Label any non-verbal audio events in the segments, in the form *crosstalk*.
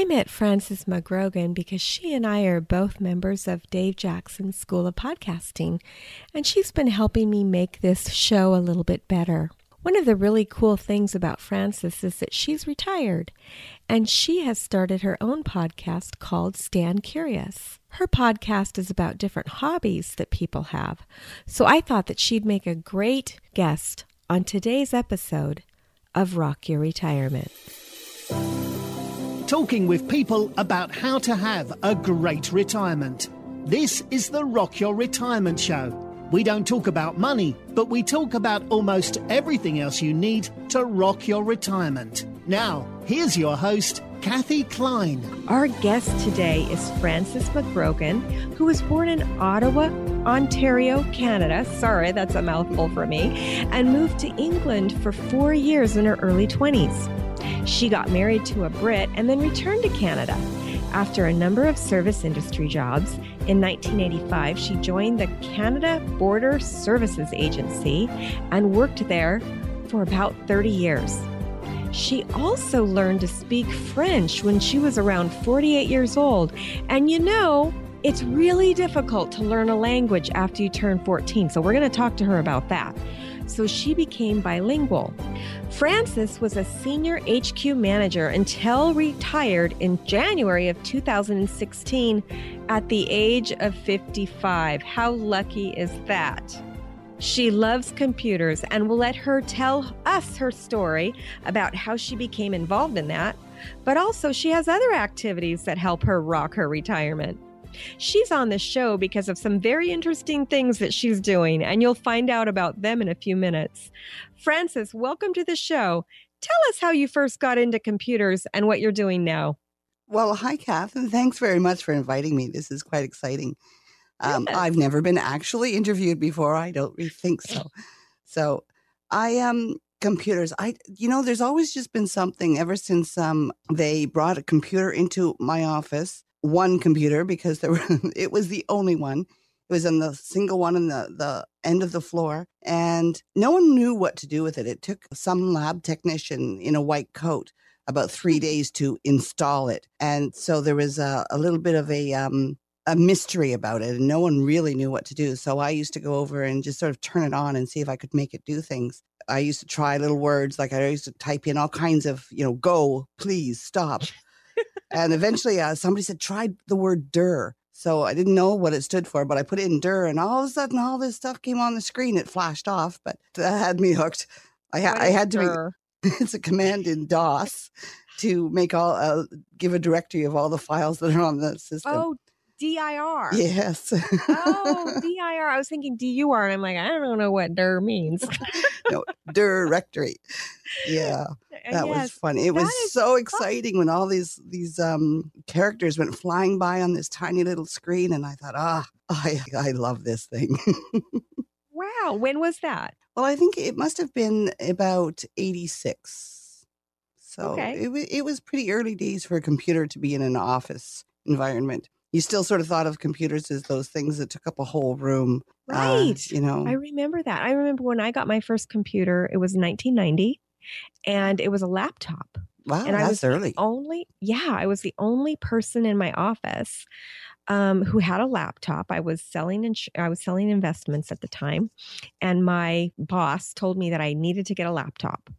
I met Frances McGrogan because she and I are both members of Dave Jackson's School of Podcasting, and she's been helping me make this show a little bit better. One of the really cool things about Frances is that she's retired and she has started her own podcast called Stand Curious. Her podcast is about different hobbies that people have. So I thought that she'd make a great guest on today's episode of Rock Your Retirement. Talking with people about how to have a great retirement. This is the Rock Your Retirement Show we don't talk about money, but we talk about almost everything else you need to rock your retirement. Now, here's your host, Kathe Kline. Our guest today is Frances McGrogan, who was born in Ottawa, Ontario, Canada. Sorry, that's a mouthful for me. And moved to England for four years in her early 20s. She got married to a Brit and then returned to Canada. After a number of service industry jobs, in 1985 she joined the Canada Border Services Agency and worked there for about 30 years. She also learned to speak French when she was around 48 years old. And you know, it's really difficult to learn a language after you turn 14. So we're going to talk to her about that so she became bilingual. Frances was a senior HQ manager until retired in January of 2016 at the age of 55. How lucky is that? She loves computers and will let her tell us her story about how she became involved in that. But also, she has other activities that help her rock her retirement. She's on the show because of some very interesting things that she's doing, and you'll find out about them in a few minutes. Frances, welcome to the show. Tell us how you first got into computers and what you're doing now. Well, hi, Kath, and thanks very much for inviting me. This is quite exciting. Um, yes. I've never been actually interviewed before. I don't really think so. So, I um computers. I you know, there's always just been something ever since um they brought a computer into my office one computer because there *laughs* were it was the only one. It was on the single one on the, the end of the floor. And no one knew what to do with it. It took some lab technician in a white coat about three mm. days to install it. And so there was a, a little bit of a um, a mystery about it and no one really knew what to do. So I used to go over and just sort of turn it on and see if I could make it do things. I used to try little words like I used to type in all kinds of, you know, go, please, stop and eventually uh, somebody said, try the word dir. So I didn't know what it stood for, but I put it in dir, and all of a sudden, all this stuff came on the screen. It flashed off, but that had me hooked. I, ha- I had to make *laughs* it's a command in DOS to make all uh, give a directory of all the files that are on the system. Oh, DIR. Yes. oh, *laughs* DIR. I was thinking DUR, and I'm like, I don't know what DIR means. *laughs* no, directory. Yeah, *laughs* that yes, was fun. It was so fun. exciting when all these these um, characters went flying by on this tiny little screen, and I thought, ah, I I love this thing. wow, when was that? Well, I think it must have been about '86. So okay. it, it was pretty early days for a computer to be in an office environment you still sort of thought of computers as those things that took up a whole room. Uh, right. Uh, you know, I remember that. I remember when I got my first computer, it was 1990 and it was a laptop. Wow, and I was early. only, yeah, I was the only person in my office um, who had a laptop. I was selling, ins- I was selling investments at the time, and my boss told me that I needed to get a laptop,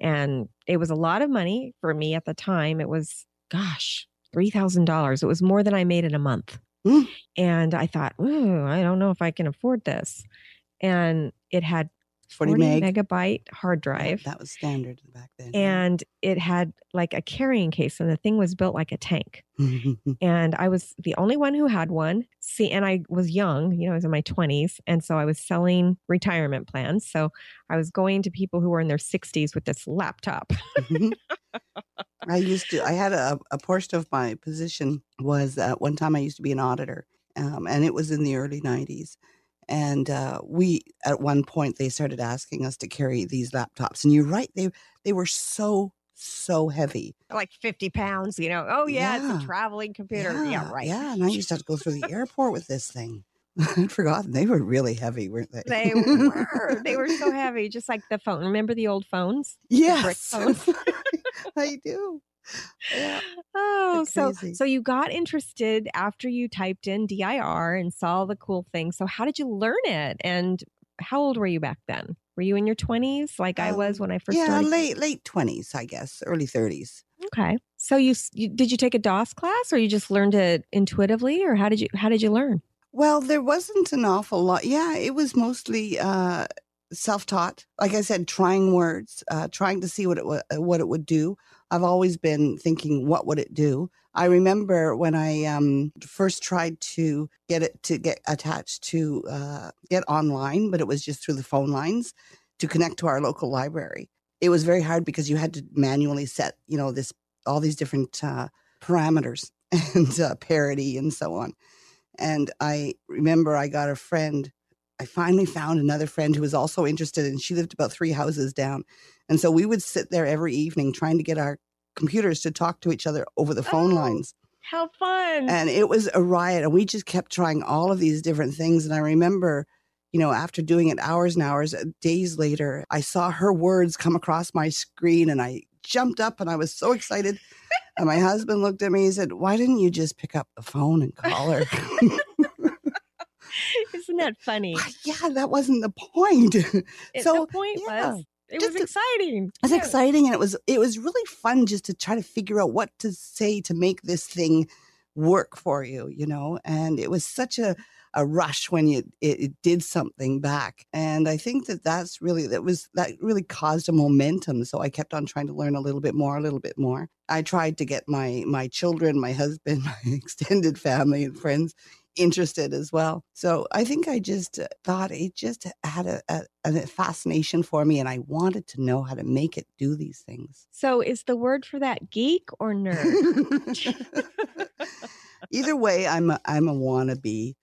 and it was a lot of money for me at the time. It was, gosh, $3,000. It was more than I made in a month. Mm. And I thought, I don't know if I can afford this. And it had 40, 40 meg. megabyte hard drive. that was standard back then. And it had like a carrying case, and the thing was built like a tank. *laughs* and I was the only one who had one. See, and I was young, you know, I was in my 20s. And so I was selling retirement plans. So I was going to people who were in their 60s with this laptop. *laughs* *laughs* I used to, I had a, a portion of my position was at one time I used to be an auditor. Um, and it was in the early 90s and uh, we at one point they started asking us to carry these laptops and you're right they they were so so heavy like 50 pounds you know oh yeah, yeah. it's a traveling computer yeah, yeah right yeah and i used to have to go through the airport with this thing *laughs* I'd forgotten they were really heavy, weren't they? They were. they were so *laughs* heavy, just like the phone. Remember the old phones? Yes, *laughs* *laughs* I do. Yeah. Oh, so so you got interested after you typed in DIR and saw the cool thing. So how did you learn it? And how old were you back then? Were you in your 20s like I was Um, when I first yeah, started? late late twenties, I guess, early thirties. Okay. So you, you did you take a DOS class or you just learned it intuitively or how did you how did you learn? Well, there wasn't an awful lot. Yeah, it was mostly uh, self-taught. Like I said, trying words, uh, trying to see what it wa- what it would do. I've always been thinking, what would it do? I remember when I um, first tried to get it to get attached to uh, get online, but it was just through the phone lines to connect to our local library. It was very hard because you had to manually set, you know, this all these different uh, parameters *laughs* and uh, parity and so on. And I remember I got a friend. I finally found another friend who was also interested, and she lived about three houses down. And so we would sit there every evening trying to get our computers to talk to each other over the phone Oh. lines. How fun. And it was a riot. And we just kept trying all of these different things. And I remember, you know, after doing it hours and hours, uh, days later, I saw her words come across my screen and I jumped up and I was so excited. and my husband looked at me and said, Why didn't you just pick up the phone and call her? *laughs* *laughs* Isn't that funny? yeah, that wasn't the point. *laughs* It- so, the point yeah, was it just was exciting. It was Yeah. exciting and it was it was really fun just to try to figure out what to say to make this thing work for you, you know. And it was such a a rush when you it, it did something back. And I think that that's really that was that really caused a momentum. So I kept on trying to learn a little bit more, a little bit more. I tried to get my my children, my husband, *laughs* my extended family and friends interested as well. So I think I just uh, thought it just had a, a, a fascination for me and I wanted to know how to make it do these things. So is the word for that geek or nerd? *laughs* Either way, I'm a, I'm a wannabe.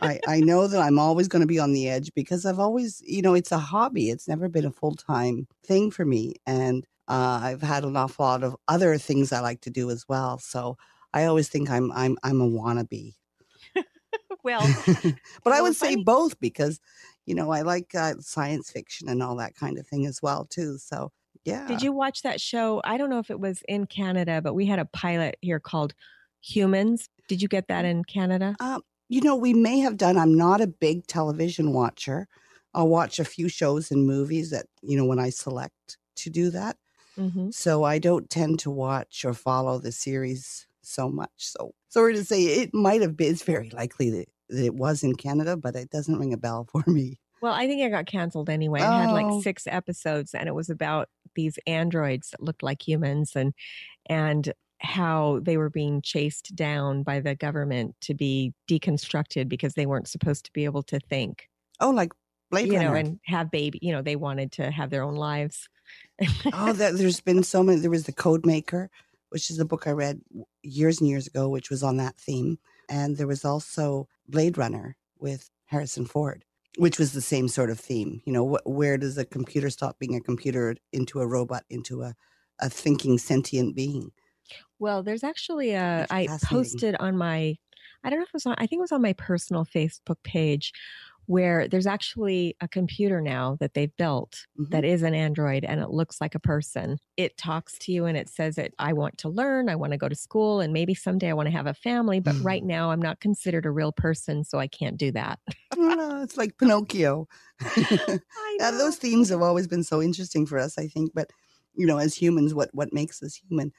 I, I know that I'm always going to be on the edge because I've always, you know, it's a hobby. It's never been a full time thing for me. And uh, I've had an awful lot of other things I like to do as well. So I always think I'm I'm I'm a wannabe. *laughs* well, *laughs* but I would say both because, you know, I like uh, science fiction and all that kind of thing as well too. So yeah. did you watch that show? I don't know if it was in Canada, but we had a pilot here called Humans. Did you get that in Canada? Um, you know, we may have done. I'm not a big television watcher. I'll watch a few shows and movies that, you know, when I select to do that. hmm So I don't tend to watch or follow the series so much. So sorry to say it might have been, it's very likely that, that it was in Canada, but it doesn't ring a bell for me. Well, I think it got canceled anyway. It had Oh. like six episodes, and it was about these androids that looked like humans, and and how they were being chased down by the government to be deconstructed because they weren't supposed to be able to think, Oh, like Blade you know, and have baby. You know, they wanted to have their own lives. oh, that, there's been so many. There was The Code Maker, which is a book I read years and years ago, which was on that theme. And there was also Blade Runner with Harrison Ford, which was the same sort of theme. You know, wh- where does a computer stop being a computer into a robot, into a, a thinking sentient being? Well, there's actually a I posted on my I don't know if it was on I think it was on my personal Facebook page where there's actually a computer now that they've built Mhm. that is an android and it looks like a person. It talks to you and it says that I want to learn, I want to go to school and maybe someday I want to have a family, but Mm. right now I'm not considered a real person so I can't do that. Ah, it's like Pinocchio. *laughs* *laughs* Those themes have always been so interesting for us, I think. But you know, as humans, what what makes us human?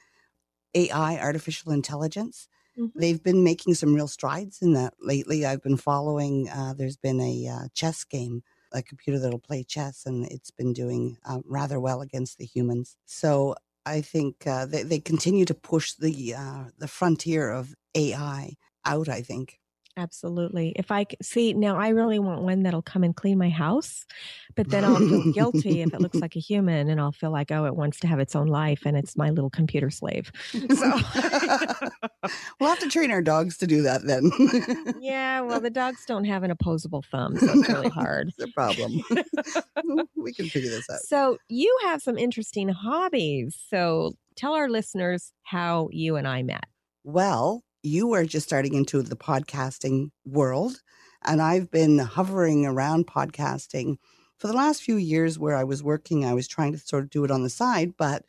AI, artificial intelligence. Mhm. They've been making some real strides in that lately. I've been following. Uh, there's been a uh, chess game, a computer that'll play chess, and it's been doing uh, rather well against the humans. So I think uh, they they continue to push the uh, the frontier of AI out. I think. Absolutely. If I see now, I really want one that'll come and clean my house, but then I'll feel guilty if it looks *laughs* like a human, and I'll feel like, oh, it wants to have its own life, and it's my little computer slave. So, *laughs* we'll have to train our dogs to do that then. yeah, well, the dogs don't have an opposable thumb, so *laughs* it's really hard. It's a problem. we can figure this out. So you have some interesting hobbies. So tell our listeners how you and I met. Well, you were just starting into the podcasting world, and I've been hovering around podcasting for the last few years where I was working. I was trying to sort of do it on the side, but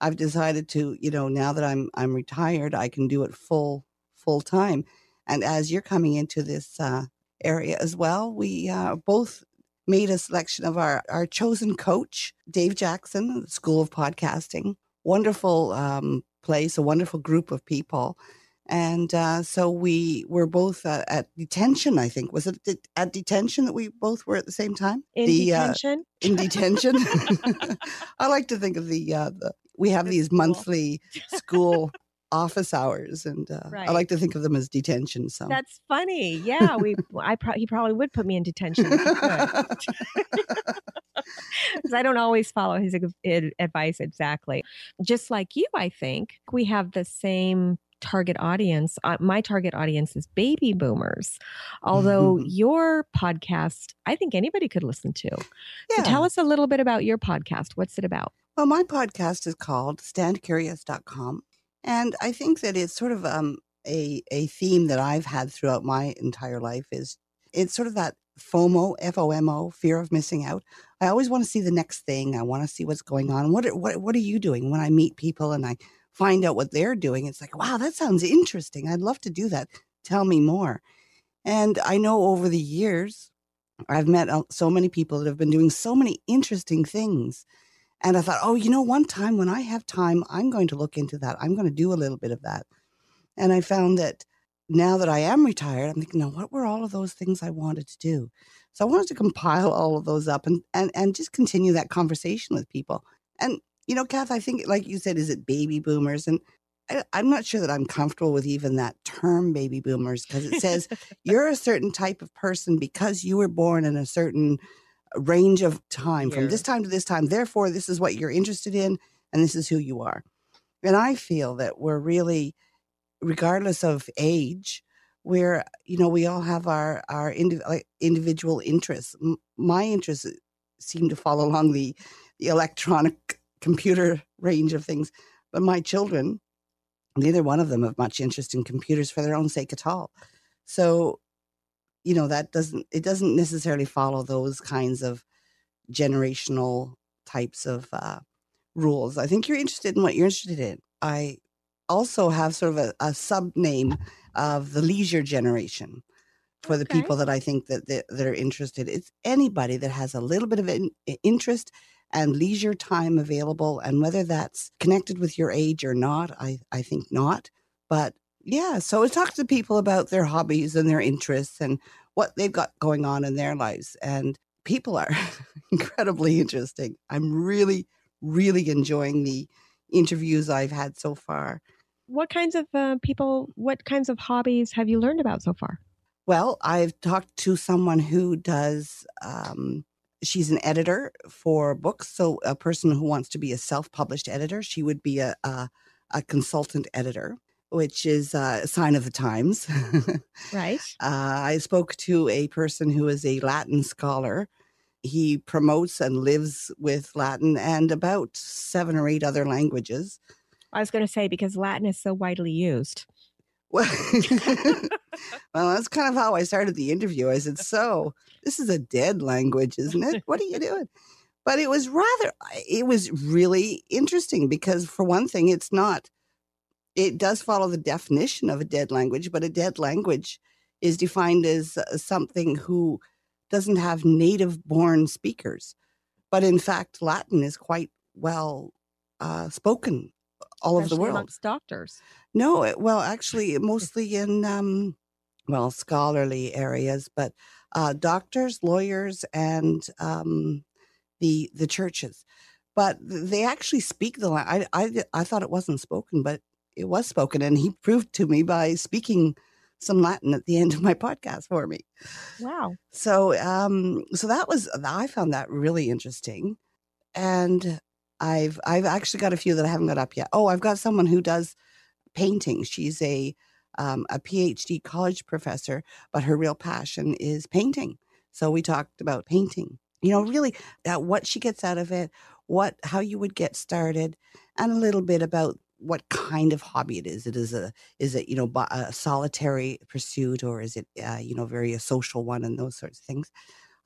I've decided to, you know, now that I'm I'm retired, I can do it full full time. And as you're coming into this uh, area as well, we uh, both made a selection of our our chosen coach, Dave Jackson, School of Podcasting. Wonderful um, place, a wonderful group of people. And uh, so we were both uh, at detention, I think. Was it at detention that we both were at the same time? In the, detention? Uh, in *laughs* detention. *laughs* I like to think of the, uh, the we have the these monthly *laughs* school office hours and uh, right. i like to think of them as detention so that's funny yeah we i pro- he probably would put me in detention because i don't always follow his advice exactly just like you i think we have the same target audience. Uh, my target audience is baby boomers. Although mm-hmm. your podcast, I think anybody could listen to. Yeah. So tell us a little bit about your podcast. What's it about? Well, my podcast is called standcurious.com. And I think that it's sort of um, a, a theme that I've had throughout my entire life is it's sort of that FOMO, F O M O, fear of missing out. I always want to see the next thing. I want to see what's going on. What what what are you doing? When I meet people and I find out what they're doing, it's like, wow, that sounds interesting. I'd love to do that. Tell me more. And I know over the years, I've met uh, so many people that have been doing so many interesting things. And I thought, oh, you know, one time when I have time, I'm going to look into that. I'm going to do a little bit of that. And I found that now that I am retired, I'm thinking, now what were all of those things I wanted to do? So I wanted to compile all of those up and, and, and just continue that conversation with people. And you know, Kath, I think, like you said, is it baby boomers? And I, am not sure that I'm comfortable with even that term baby boomers because it says *laughs* you're a certain type of person because you were born in a certain uh, range of time from this time to this time. Therefore, this is what you're interested in and this is who you are. And I feel that we're really, regardless of age, we're, you know, we all have our, our indiv- like individual interests. M- my interests uh, seem to fall along the, the electronic computer range of things. But my children, neither one of them have much interest in computers for their own sake at all. So, you know, that doesn't, it doesn't necessarily follow those kinds of generational types of uh, rules. I think you're interested in what you're interested in. I also have sort of a, a sub name of the leisure generation for the people that I think that, that, that are interested. It's anybody that has a little bit of an interest and leisure time available. And whether that's connected with your age or not, I, I think not. But yeah, so I talk to people about their hobbies and their interests and what they've got going on in their lives. And people are *laughs* incredibly interesting. I'm really, really enjoying the interviews I've had so far. What kinds of uh, people, what kinds of hobbies have you learned about so far? Well, I've talked to someone who does um, she's an editor for books. So a person who wants to be a self-published editor, she would be a a, a consultant editor, which is a sign of the times. *laughs* right. Uh, I spoke to a person who is a Latin scholar. He promotes and lives with Latin and about seven or eight other languages. I was going to say because Latin is so widely used. *laughs* Well, that's kind of how I started the interview. I said, "So, this is a dead language, isn't it? What are you doing?" But it was rather, it was really interesting because, for one thing, it's not. It does follow the definition of a dead language, but a dead language is defined as uh, something who doesn't have native-born speakers. But in fact, Latin is quite well uh, spoken all over the world. Amongst doctors. No, well, actually, *laughs* mostly in um, well scholarly areas, but uh, doctors, lawyers, and um, the the churches. But they actually speak the language. I, I I thought it wasn't spoken, but it was spoken, and he *laughs* proved to me by speaking some Latin at the end of my podcast for me. Wow! So um, so that was I found that really interesting, and I've I've actually got a few that I haven't got up yet. Oh, I've got someone who does painting. She's a um, a PhD college professor, but her real passion is painting. So we talked about painting. You know, really uh, what she gets out of it, what how you would get started, and a little bit about what kind of hobby it is. It is a is it you know a solitary pursuit or is it uh, you know very a social one and those sorts of things.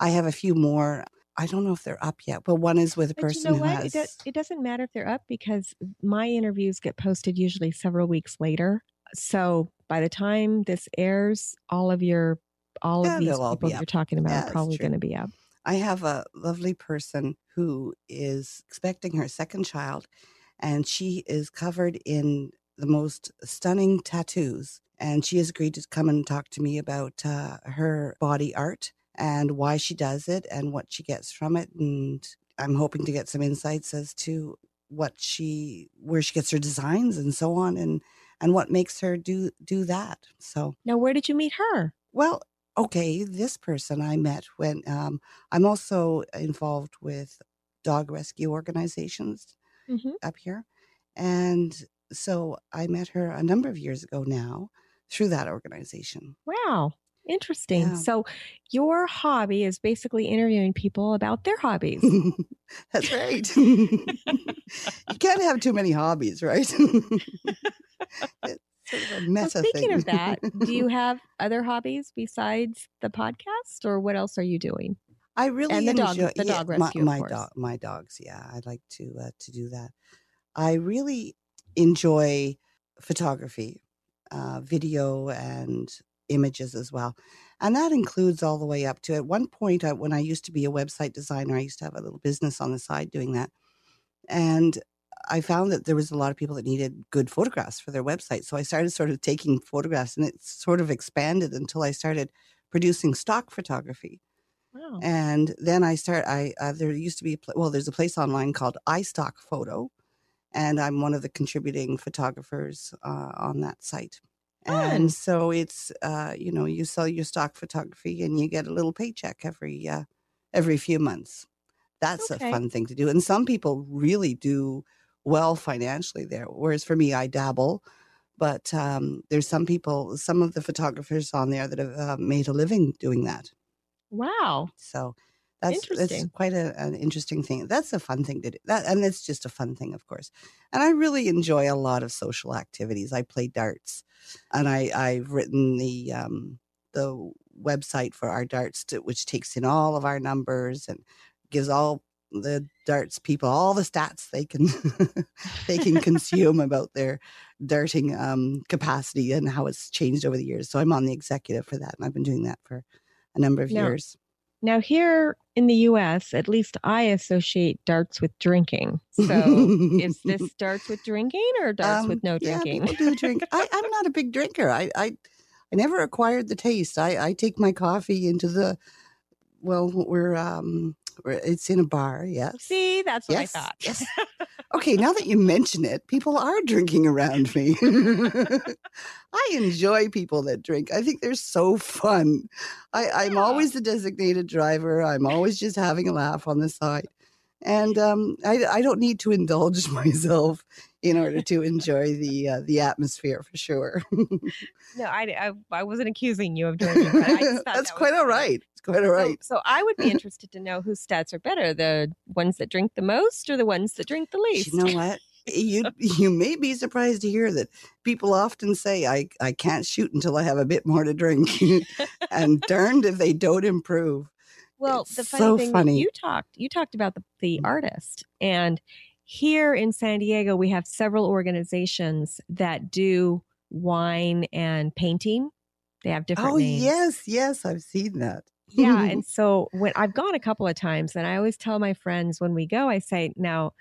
I have a few more I don't know if they're up yet, but one is with a But person you know who what? has. It, does, it doesn't matter if they're up because my interviews get posted usually several weeks later. So by the time this airs, all of your all Yeah, of these all people you're talking about Yeah, are probably going to be up. I have a lovely person who is expecting her second child, and she is covered in the most stunning tattoos. And she has agreed to come and talk to me about uh, her body art and why she does it and what she gets from it. And I'm hoping to get some insights as to what she, where she gets her designs and so on, and and what makes her do do that. So Now, where did you meet her? well, okay, this person I met when um, I'm also involved with dog rescue organizations Mhm. up here. And so I met her a number of years ago now through that organization. Wow. Interesting. Yeah. So, your hobby is basically interviewing people about their *laughs* hobbies. That's right. *laughs* you can't have too many hobbies, right? *laughs* it's sort of a Well, meta speaking of that, do you have other hobbies besides the podcast, or what else are you doing? I really And the dog- enjoy the dog rescue, of My, dog, my dogs. Yeah, I like to uh, to do that. I really enjoy photography, uh, video, and images as well, and that includes all the way up to at one point I, when I used to be a website designer. I used to have a little business on the side doing that, and I found that there was a lot of people that needed good photographs for their website. So I started sort of taking photographs, and it sort of expanded until I started producing stock photography. Wow. And then I start. I uh, there used to be pl- well, there's a place online called iStock Photo, and I'm one of the contributing photographers uh, on that site. Fun. And so it's uh, you know you sell your stock photography and you get a little paycheck every uh, every few months. That's Okay. a fun thing to do, and some people really do well financially there. Whereas for me, I dabble. But um, there's some people, some of the photographers on there that have uh, made a living doing that. Wow. So that's that's quite a, an interesting thing. That's a fun thing to do. That and it's just a fun thing, of course. And I really enjoy a lot of social activities. I play darts, and I I've written the um, the website for our darts, to, which takes in all of our numbers and gives all the darts people all the stats they can *laughs* they can consume about their darting um, capacity and how it's changed over the years. So I'm on the executive for that, and I've been doing that for a number of Now, years. Now, here in the US, at least I associate darts with drinking. So, *laughs* is this darts with drinking or darts with Um, no yeah, drinking? people do drink. I, I'm not a big drinker. I, I, I never acquired the taste. I, I take my coffee into the, well, we're, um, we're, it's in a bar. Yes. See, that's what Yes, I thought. yes. *laughs* Okay, now that you mention it, people are drinking around me. *laughs* I enjoy people that drink. I think they're so fun. I, I'm Yeah. always the designated driver. I'm always just having a laugh on the side. And um, I, I don't need to indulge *laughs* myself in order to enjoy the uh, the atmosphere for sure. No, I, I, I wasn't accusing you of drinking. But I just *laughs* thought That's that quite all right. right. It's quite all So- So, I would be interested to know whose stats are better the ones that drink the most or the ones that drink the least. You know what? *laughs* You you may be surprised to hear that people often say I I can't shoot until I have a bit more to drink, *laughs* and darned if they don't improve. Well, It's the funny so thing funny. you talked, you talked about the, the artist, and here in San Diego, we have several organizations that do wine and painting. They have different Oh names. yes, yes, I've seen that. yeah. *laughs* And so when I've gone a couple of times, and I always tell my friends when we go, I say, now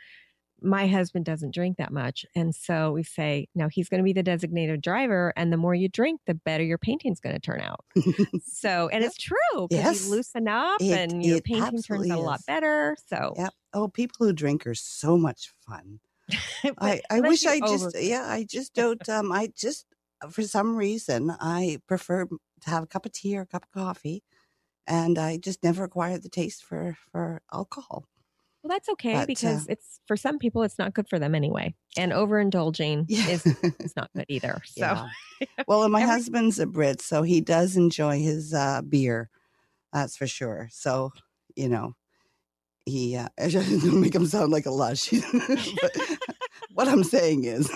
my husband doesn't drink that much. And so we say, now he's going to be the designated driver. And the more you drink, the better your painting's going to turn out. *laughs* So, and Yep. it's true because Yes. you loosen up It- and your painting turns out a lot better. So, Yep. Oh, people who drink are so much fun. *laughs* I, I wish I just over- yeah, I just *laughs* don't um I just for some reason I prefer to have a cup of tea or a cup of coffee and I just never acquired the taste for for alcohol. Well, that's okay but, uh, because it's for some people, it's not good for them anyway. And overindulging Yeah. is, is not good either. *laughs* So, Yeah. Well, and *laughs* my Every- husband's a Brit, so he does enjoy his uh, beer. That's for sure. So, you know, he uh, *laughs* make him sound like a lush. but what I'm saying is,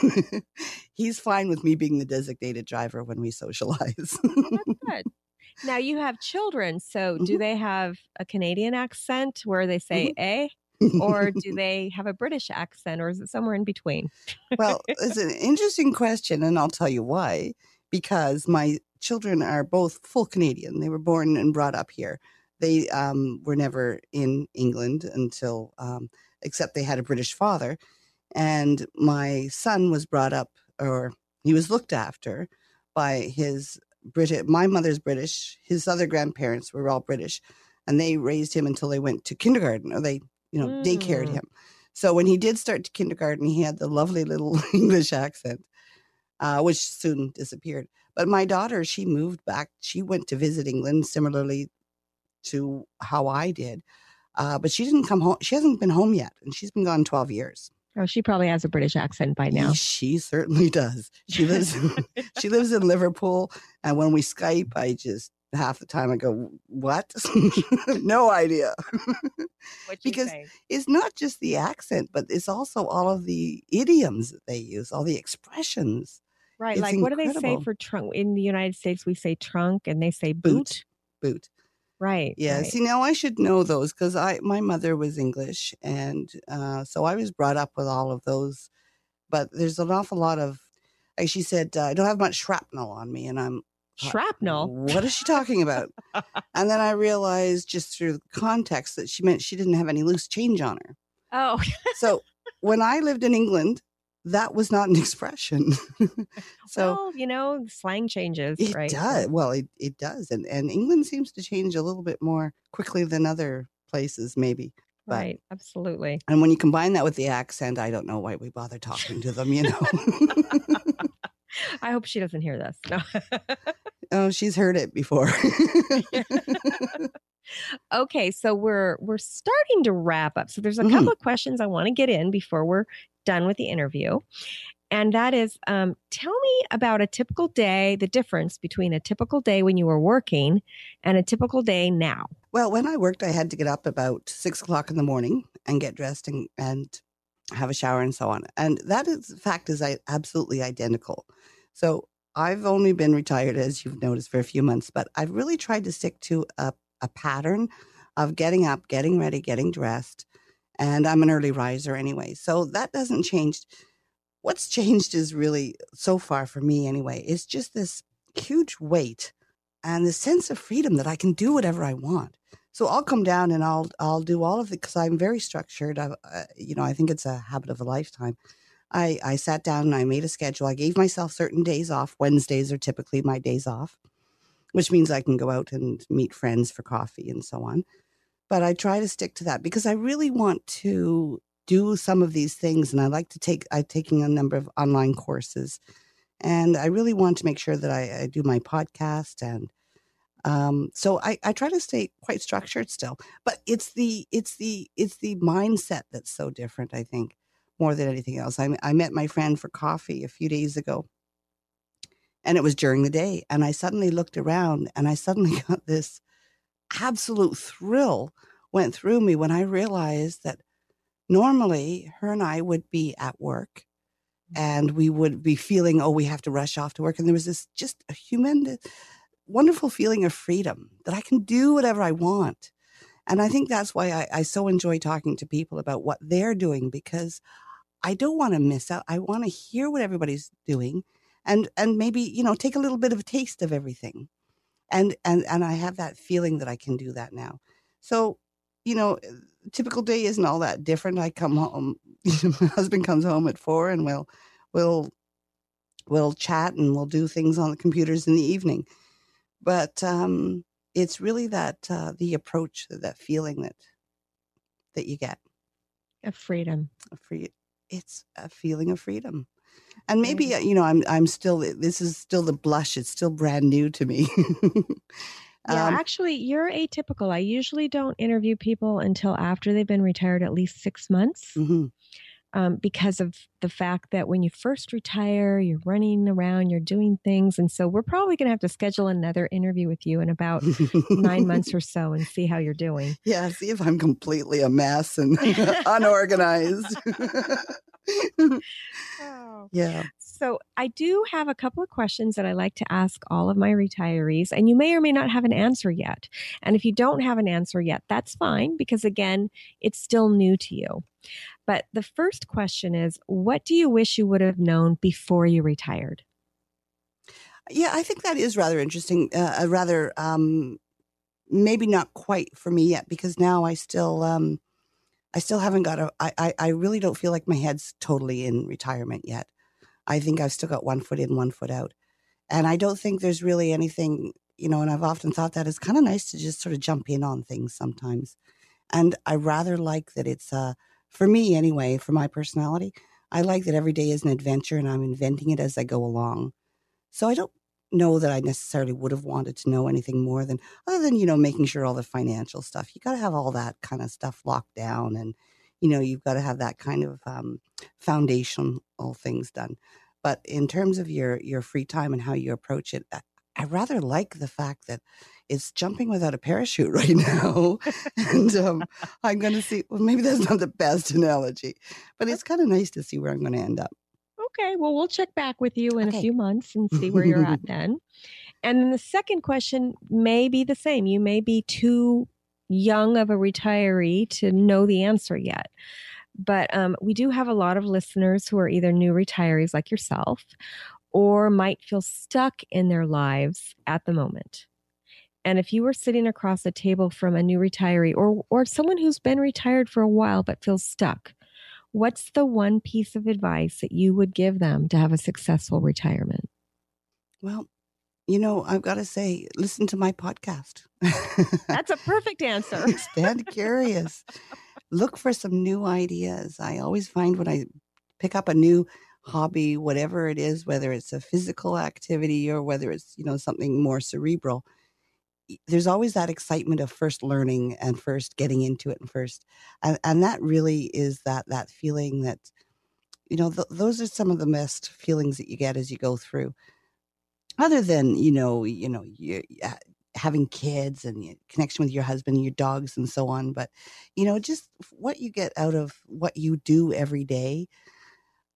he's fine with me being the designated driver when we socialize. that's good. Now you have children, so do Mhm. they have a Canadian accent where they say "eh," or *laughs* do they have a British accent, or is it somewhere in between? well, *laughs* it's an interesting question, and I'll tell you why. Because my children are both full Canadian. They were born and brought up here. They um, were never in England until, um, except they had a British father. And my son was brought up, or he was looked after by his British. My mother's British. His other grandparents were all British, and they raised him until they went to kindergarten, or they, you know, daycared Mm. him. So when he did start to kindergarten, he had the lovely little *laughs* English accent, uh, which soon disappeared. But my daughter, she moved back. She went to visit England, similarly to how I did. Uh, but she didn't come home. She hasn't been home yet, and she's been gone 12 years. Oh, she probably has a British accent by now. She certainly does. She lives in, *laughs* *laughs* she lives in Liverpool, and when we Skype, I just half the time I go, "What? *laughs* *laughs* no idea." Because it's not just the accent, but it's also all of the idioms that they use, all the expressions. right, it's like what do they say for trunk? In the United States, we say trunk, and they say boot. Boot. Boot. Right. Yeah. right. See, now I should know those because I my mother was English, and uh, so I was brought up with all of those. But there's an awful lot of, like she said, uh, I don't have much shrapnel on me, and I'm Shrapnel. What is she talking about? and then I realized just through context that she meant she didn't have any loose change on her. Oh, So when I lived in England, that was not an expression. *laughs* so well, you know, slang changes, it right? does. Well, it, it does. And, and England seems to change a little bit more quickly than other places, maybe. but- Right. Absolutely. And when you combine that with the accent, I don't know why we bother talking to them, you know. *laughs* I hope she doesn't hear this. No. *laughs* oh, she's heard it before. *laughs* okay, so we're we're starting to wrap up. So there's a Mhm. couple of questions I want to get in before we're done with the interview. And that is, um, tell me about a typical day, the difference between a typical day when you were working and a typical day now. Well, when I worked, I had to get up about six o'clock in the morning and get dressed and, and have a shower and so on. And that is fact is I absolutely identical. So I've only been retired, as you've noticed, for a few months, but I've really tried to stick to a, a pattern of getting up, getting ready, getting dressed. And I'm an early riser anyway. So that doesn't change. What's changed is really, so far for me anyway, is just this huge weight and the sense of freedom that I can do whatever I want. So I'll come down and I'll I'll do all of it because I'm very structured. I, uh, you know, I think it's a habit of a lifetime. I I sat down and I made a schedule. I gave myself certain days off. Wednesdays are typically my days off, which means I can go out and meet friends for coffee and so on. But I try to stick to that because I really want to do some of these things, and I like to take. I'm taking a number of online courses, and I really want to make sure that I, I do my podcast and um, so I, I try to stay quite structured still but it's the it's the it's the mindset that's so different i think more than anything else. I, I met my friend for coffee a few days ago and it was during the day and i suddenly looked around and i suddenly *laughs* got this absolute thrill went through me when i realized that normally her and i would be at work and we would be feeling oh we have to rush off to work and there was this just a humongous wonderful feeling of freedom that i can do whatever i want. And i think that's why I, I so enjoy talking to people about what they're doing because i don't want to miss out i want to hear what everybody's doing and and maybe you know take a little bit of a taste of everything. And and and i have that feeling that i can do that now. So you know typical day isn't all that different. I come home *laughs* my husband comes home at four and we'll we'll we'll chat and we'll do things on the computers in the evening. But um it's really that uh the approach that feeling that that you get. Of freedom. free it's a feeling of freedom and maybe uh, you know i'm i'm still this is still the blush it's still brand new to me *laughs* Yeah, Um, actually, you're atypical. I usually don't interview people until after they've been retired at least six months mhm. Um, because of the fact that when you first retire, you're running around, you're doing things. And so we're probably going to have to schedule another interview with you in about nine months or *laughs* so and see how you're doing. yeah see if i'm completely a mess and *laughs* *laughs* unorganized oh. Yeah. So I do have a couple of questions that I like to ask all of my retirees, and you may or may not have an answer yet. And if you don't have an answer yet, that's fine because again, it's still new to you. But the first question is, what do you wish you would have known before you retired? Yeah, I think that is rather interesting. Uh, rather um, maybe not quite for me yet because now I still um, I still haven't got a. I, I I really don't feel like my head's totally in retirement yet. I think I've still got one foot in, one foot out, and I don't think there's really anything. You know, and I've often thought that it's kind of nice to just sort of jump in on things sometimes, and I rather like that it's uh for me anyway for my personality. I like that every day is an adventure and I'm inventing it as I go along. So I don't know that I necessarily would have wanted to know anything more than other than you know making sure all the financial stuff. You got to have all that kind of stuff locked down, and you know you've got to have that kind of um, foundational things done. But in terms of your your free time and how you approach it, I, I rather like the fact that it's jumping without a parachute *laughs* right now, and um, I'm going to see. Well, maybe that's not the best analogy, but it's kind of nice to see where I'm going to end up. Okay, well, we'll check back with you in okay. a few months and see where you're at *laughs* then. And then the second question may be the same. You may be too young of a retiree to know the answer yet. But um, we do have a lot of listeners who are either new retirees like yourself or might feel stuck in their lives at the moment. And if you were sitting across a table from a new retiree or, or someone who's been retired for a while but feels stuck, what's the one piece of advice that you would give them to have a successful retirement? Well, you know, I've got to say, listen to my podcast. *laughs* That's a perfect answer. Stand *laughs* curious. Look for some new ideas. I always find when I pick up a new hobby, whatever it is, whether it's a physical activity or whether it's, you know, something more cerebral, there's always that excitement of first learning and first getting into it and first and, and that really is that that feeling that you know th- those are some of the best feelings that you get as you go through. Other than you know you know you having kids and connection with your husband and your dogs and so on but you know just what you get out of what you do every day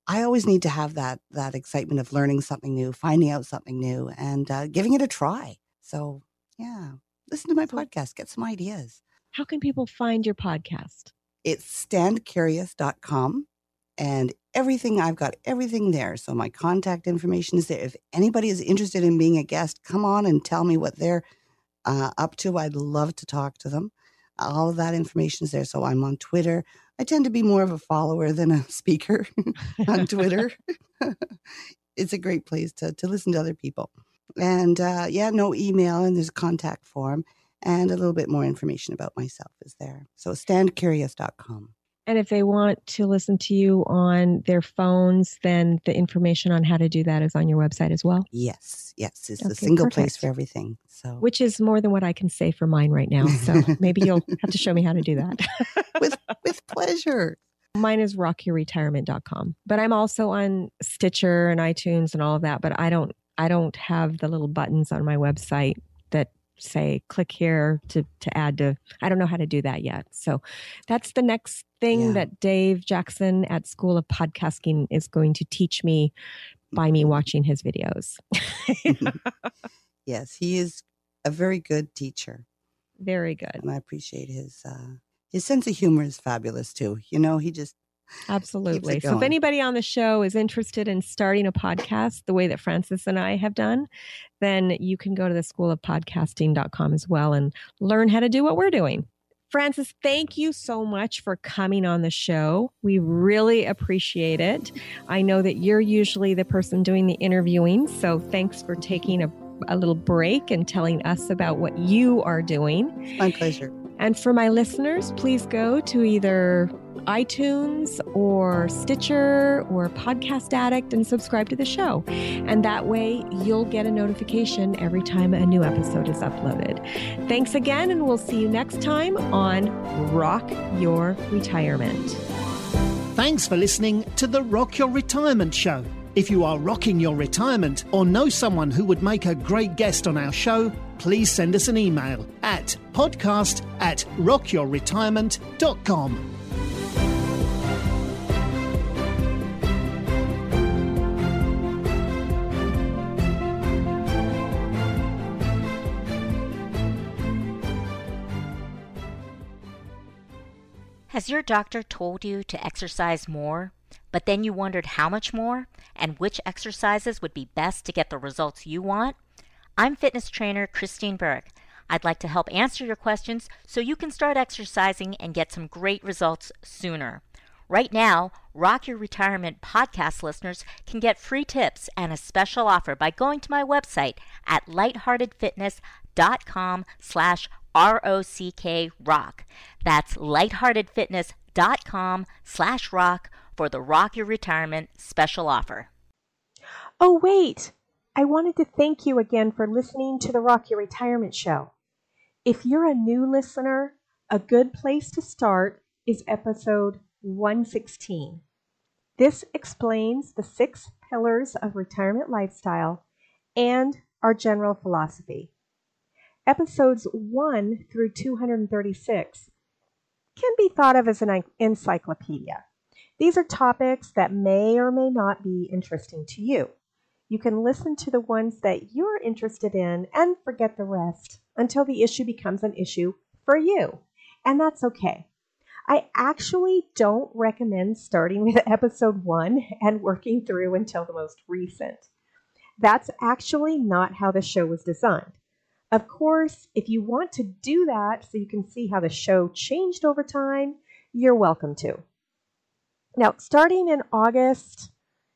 i always need to have that that excitement of learning something new finding out something new and uh, giving it a try. So yeah. Listen to my podcast, get some ideas. How can people find your podcast? It's standcurious.com and everything I've got everything there. So my contact information is there. If anybody is interested in being a guest, come on and tell me what they're uh, up to. I'd love to talk to them. All of that information is there. So I'm on Twitter. I tend to be more of a follower than a speaker *laughs* on Twitter. *laughs* *laughs* it's a great place to to listen to other people. And uh, yeah, no email, and there's a contact form, and a little bit more information about myself is there. So standcurious.com. And if they want to listen to you on their phones, then the information on how to do that is on your website as well. Yes, yes, it's okay, a single perfect. place for everything. So, which is more than what I can say for mine right now. So *laughs* maybe you'll have to show me how to do that. with *laughs* with pleasure. Mine is rockyourretirement.com. But I'm also on Stitcher and iTunes and all of that, but I don't I don't have the little buttons on my website that say click here to to add to I don't know how to do that yet. So that's the next thing yeah. that Dave Jackson at School of Podcasting is going to teach me by me watching his videos. *laughs* *laughs* yes, he is a very good teacher. Very good. And I appreciate his uh his sense of humor is fabulous too. You know, he just Absolutely. So if anybody on the show is interested in starting a podcast the way that Frances and I have done, then you can go to the school of podcasting.com as well and learn how to do what we're doing. Frances, thank you so much for coming on the show. We really appreciate it. I know that you're usually the person doing the interviewing, so thanks for taking a, a little break and telling us about what you are doing. My pleasure. And for my listeners, please go to either iTunes or Stitcher or Podcast Addict and subscribe to the show. And that way you'll get a notification every time a new episode is uploaded. Thanks again, and we'll see you next time on Rock Your Retirement. Thanks for listening to the Rock Your Retirement Show. If you are rocking your retirement or know someone who would make a great guest on our show, please send us an email at podcast at rockyourretirement.com. Has your doctor told you to exercise more, but then you wondered how much more and which exercises would be best to get the results you want? I'm fitness trainer Christine Burke. I'd like to help answer your questions so you can start exercising and get some great results sooner. Right now, Rock Your Retirement podcast listeners can get free tips and a special offer by going to my website at lightheartedfitness.com slash R-O-C-K rock. That's lightheartedfitness.com slash rock for the Rock Your Retirement special offer. Oh, wait! I wanted to thank you again for listening to the Rock Your Retirement Show. If you're a new listener, a good place to start is episode 116. This explains the six pillars of retirement lifestyle and our general philosophy. Episodes 1 through 236 can be thought of as an encyclopedia. These are topics that may or may not be interesting to you. You can listen to the ones that you're interested in and forget the rest until the issue becomes an issue for you. And that's okay. I actually don't recommend starting with *laughs* episode one and working through until the most recent. That's actually not how the show was designed. Of course, if you want to do that so you can see how the show changed over time, you're welcome to. Now, starting in August,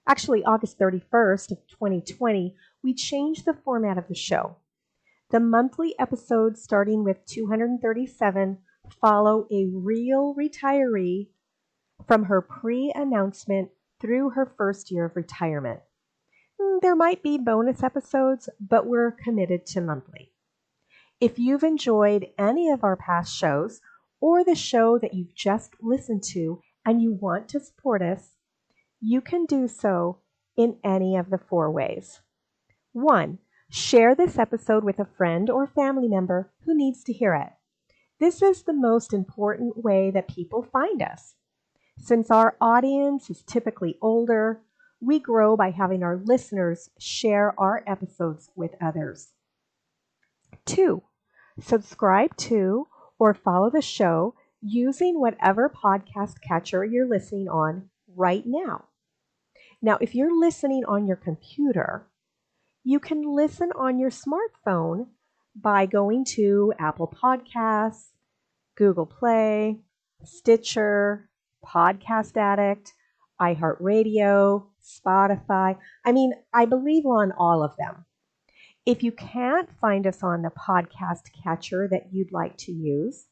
actually August 31st of 2020, we changed the format of the show. The monthly episodes starting with 237 follow a real retiree from her pre announcement through her first year of retirement. Mm, there might be bonus episodes, but we're committed to monthly. If you've enjoyed any of our past shows or the show that you've just listened to and you want to support us, you can do so in any of the four ways. One, share this episode with a friend or family member who needs to hear it. This is the most important way that people find us. Since our audience is typically older, we grow by having our listeners share our episodes with others. Two, subscribe to or follow the show using whatever podcast catcher you're listening on right now. Now, if you're listening on your computer, you can listen on your smartphone by going to Apple Podcasts, Google Play, Stitcher, Podcast Addict, iHeartRadio, Spotify. I mean, I believe we're on all of them. If you can't find us on the podcast catcher that you'd like to use,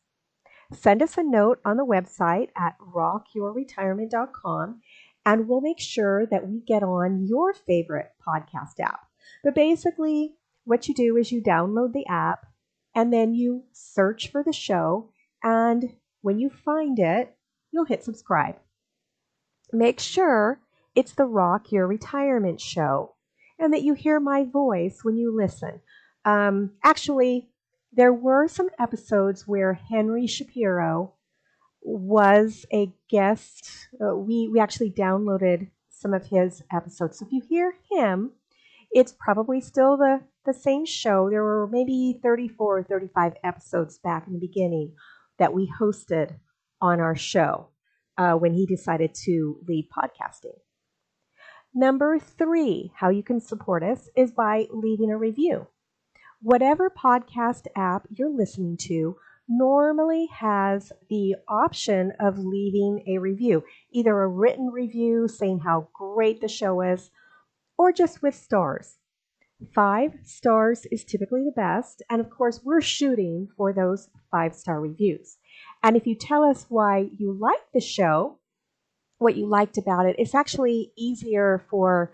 send us a note on the website at rockyourretirement.com and we'll make sure that we get on your favorite podcast app. But basically, what you do is you download the app and then you search for the show and when you find it, you'll hit subscribe. Make sure it's the Rock Your Retirement Show and that you hear my voice when you listen. Um, actually, there were some episodes where Henry Shapiro was a guest. Uh, we, we actually downloaded some of his episodes. So if you hear him, it's probably still the, the same show. There were maybe 34 or 35 episodes back in the beginning that we hosted on our show uh, when he decided to leave podcasting. Number three, how you can support us is by leaving a review. Whatever podcast app you're listening to normally has the option of leaving a review, either a written review saying how great the show is, or just with stars. Five stars is typically the best, and of course, we're shooting for those five star reviews. And if you tell us why you like the show, what you liked about it, it's actually easier for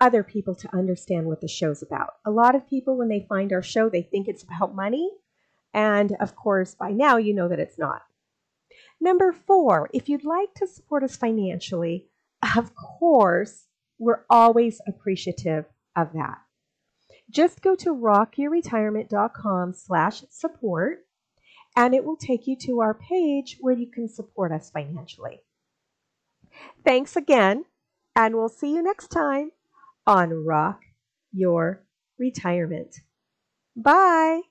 other people to understand what the show's about. A lot of people, when they find our show, they think it's about money. And of course, by now, you know that it's not. Number four, if you'd like to support us financially, of course, we're always appreciative of that just go to rockyourretirement.com slash support and it will take you to our page where you can support us financially. Thanks again, and we'll see you next time on Rock Your Retirement. Bye.